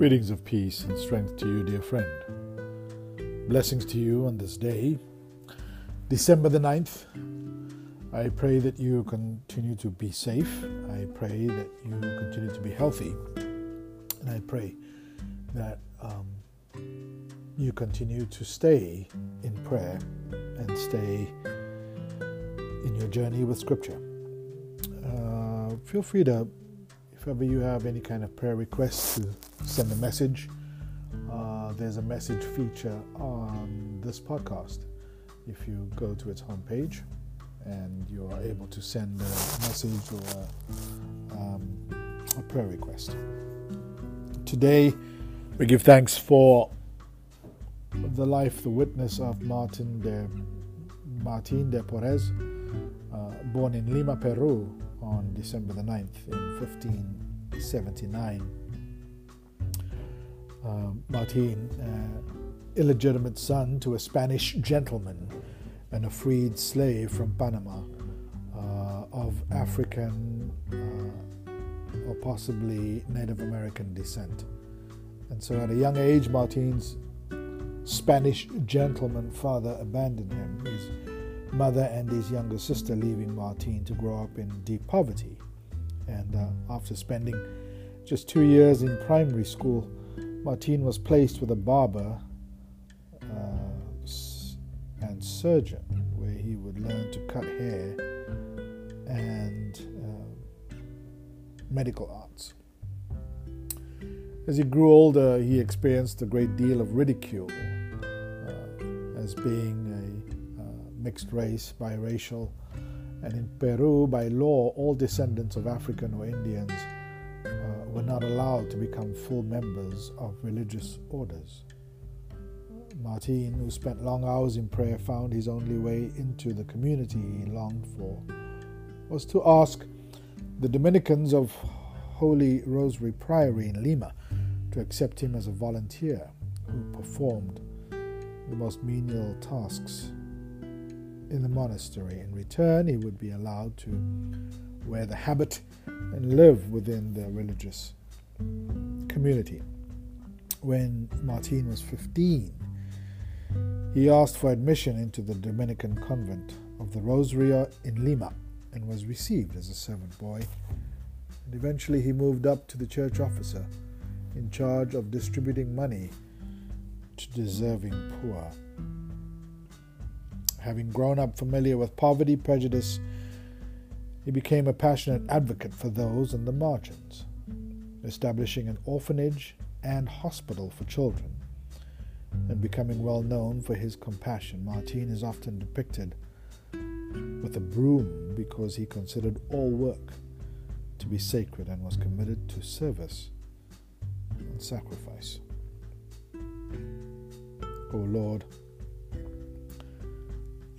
Greetings of peace and strength to you, dear friend. Blessings to you on this day, December the 9th. I pray that you continue to be safe. I pray that you continue to be healthy. And I pray that um, you continue to stay in prayer and stay in your journey with Scripture. Uh, feel free to, if ever you have any kind of prayer requests, to send a message. Uh, there's a message feature on this podcast. If you go to its homepage and you are able to send a message or a, um, a prayer request. Today, we give thanks for the life, the witness of Martin de Martin de Porres, uh, born in Lima, Peru, on December the 9th in 1579. Uh, Martin, uh, illegitimate son to a Spanish gentleman and a freed slave from Panama uh, of African uh, or possibly Native American descent. And so at a young age, Martin's Spanish gentleman father abandoned him, his mother and his younger sister leaving Martin to grow up in deep poverty. And uh, after spending just two years in primary school, Martin was placed with a barber uh, and surgeon where he would learn to cut hair and uh, medical arts. As he grew older, he experienced a great deal of ridicule uh, as being mixed race, biracial, and in Peru, by law, all descendants of African or Indians uh, were not allowed to become full members of religious orders. Martin, who spent long hours in prayer, found his only way into the community he longed for was to ask the Dominicans of Holy Rosary Priory in Lima to accept him as a volunteer who performed the most menial tasks in the monastery. In return, he would be allowed to wear the habit and live within the religious community. When Martin was 15, he asked for admission into the Dominican convent of the Rosary in Lima and was received as a servant boy. And eventually he moved up to the church officer in charge of distributing money to deserving poor. Having grown up familiar with poverty prejudice, he became a passionate advocate for those on the margins, establishing an orphanage and hospital for children, and becoming well known for his compassion. Martin is often depicted with a broom because he considered all work to be sacred and was committed to service and sacrifice. O oh Lord,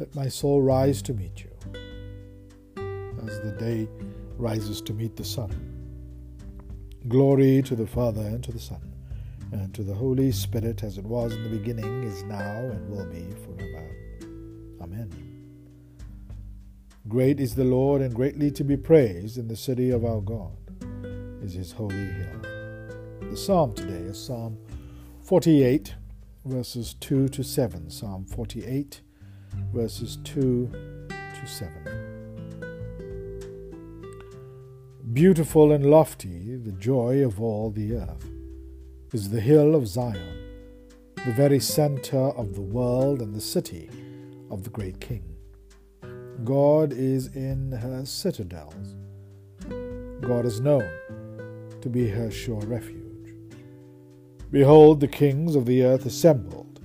let my soul rise to meet you as the day rises to meet the sun. Glory to the Father and to the Son and to the Holy Spirit as it was in the beginning, is now, and will be forever. Amen. Great is the Lord and greatly to be praised in the city of our God is his holy hill. The psalm today is Psalm 48, verses 2 to 7. Psalm 48, verses 2 to 7. Beautiful and lofty, the joy of all the earth, is the hill of Zion, the very center of the world and the city of the great King. God is in her citadels. God is known to be her sure refuge. Behold, the kings of the earth assembled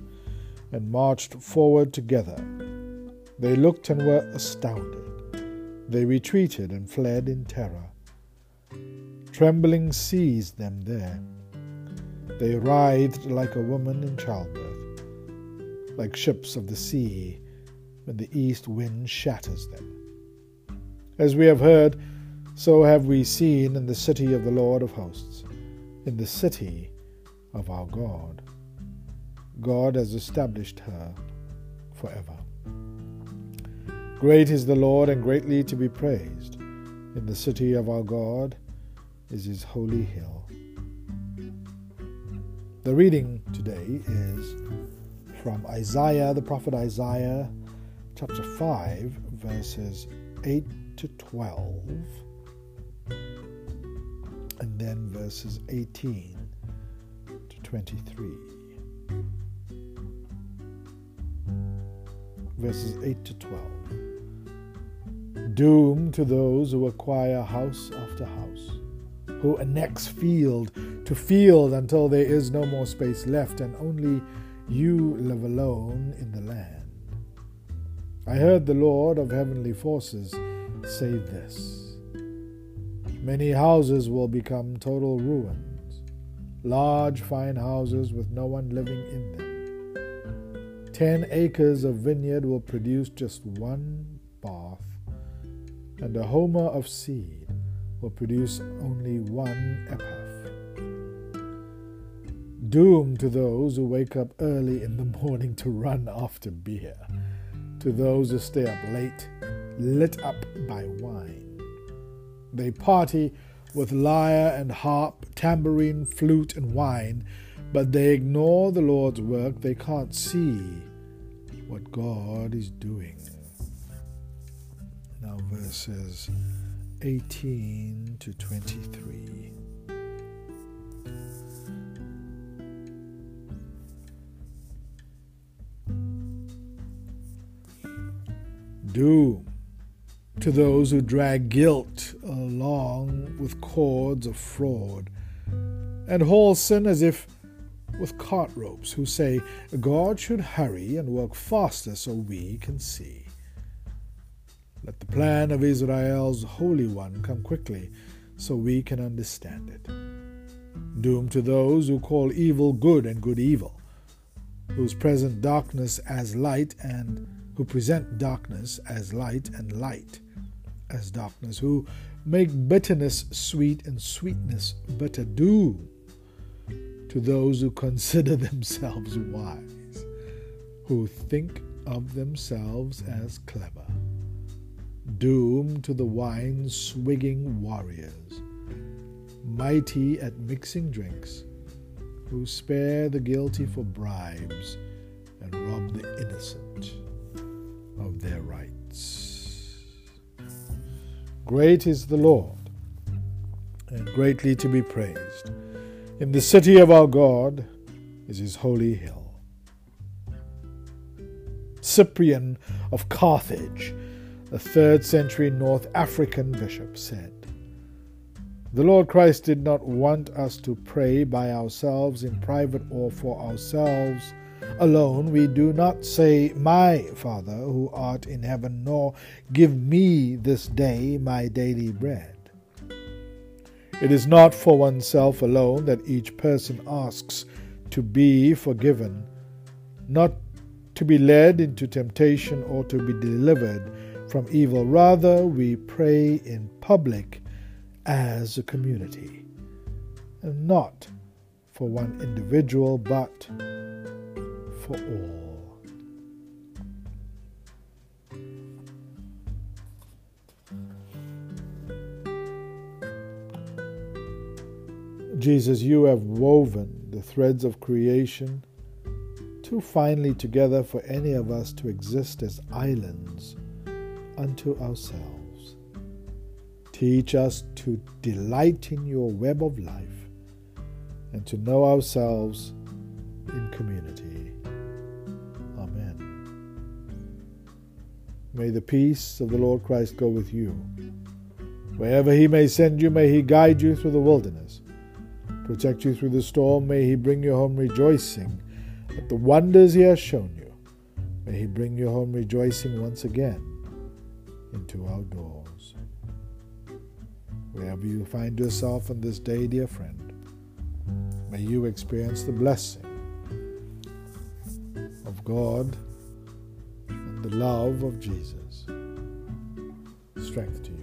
and marched forward together. They looked and were astounded. They retreated and fled in terror. Trembling seized them there. They writhed like a woman in childbirth, like ships of the sea when the east wind shatters them. As we have heard, so have we seen in the city of the Lord of hosts, in the city of our God. God has established her forever. Great is the Lord and greatly to be praised in the city of our God is his holy hill. The reading today is from Isaiah, the prophet Isaiah, chapter 5, verses 8 to 12, and then verses 18 to 23. Verses 8 to 12. Doom to those who acquire house after house, who annex field to field until there is no more space left and only you live alone in the land. I heard the Lord of heavenly forces say this Many houses will become total ruins, large, fine houses with no one living in them. Ten acres of vineyard will produce just one and a homer of seed will produce only one ephah doom to those who wake up early in the morning to run after beer, to those who stay up late, lit up by wine. They party with lyre and harp, tambourine, flute, and wine, but they ignore the Lord's work. They can't see what God is doing. Now, verses 18 to 23. doom to those who drag guilt along with cords of fraud, and haul sin as if with cart ropes, who say, God should hurry and work faster so we can see. Let the plan of Israel's Holy One come quickly so we can understand it. Doom to those who call evil good and good evil, whose present darkness as light and who present darkness as light and light as darkness, who make bitterness sweet and sweetness bitter. Doom to those who consider themselves wise, who think of themselves as clever. Doom to the wine swigging warriors, mighty at mixing drinks, who spare the guilty for bribes and rob the innocent of their rights. Great is the Lord, and greatly to be praised. In the city of our God is his holy hill. Cyprian of Carthage, a third century North African bishop, said, The Lord Christ did not want us to pray by ourselves in private or for ourselves alone we do not say, My Father who art in heaven, nor give me this day my daily bread. It is not for oneself alone that each person asks to be forgiven, not to be led into temptation or to be delivered from evil. Rather, we pray in public as a community, and not for one individual, but for all. Jesus, you have woven the threads of creation too finely together for any of us to exist as islands unto ourselves. Teach us to delight in your web of life and to know ourselves in community. Amen. May the peace of the Lord Christ go with you. Wherever he may send you, may he guide you through the wilderness, protect you through the storm. May he bring you home rejoicing at the wonders he has shown you. May he bring you home rejoicing once again into our doors. Wherever you find yourself on this day, dear friend, may you experience the blessing of God and the love of Jesus. Strength to you.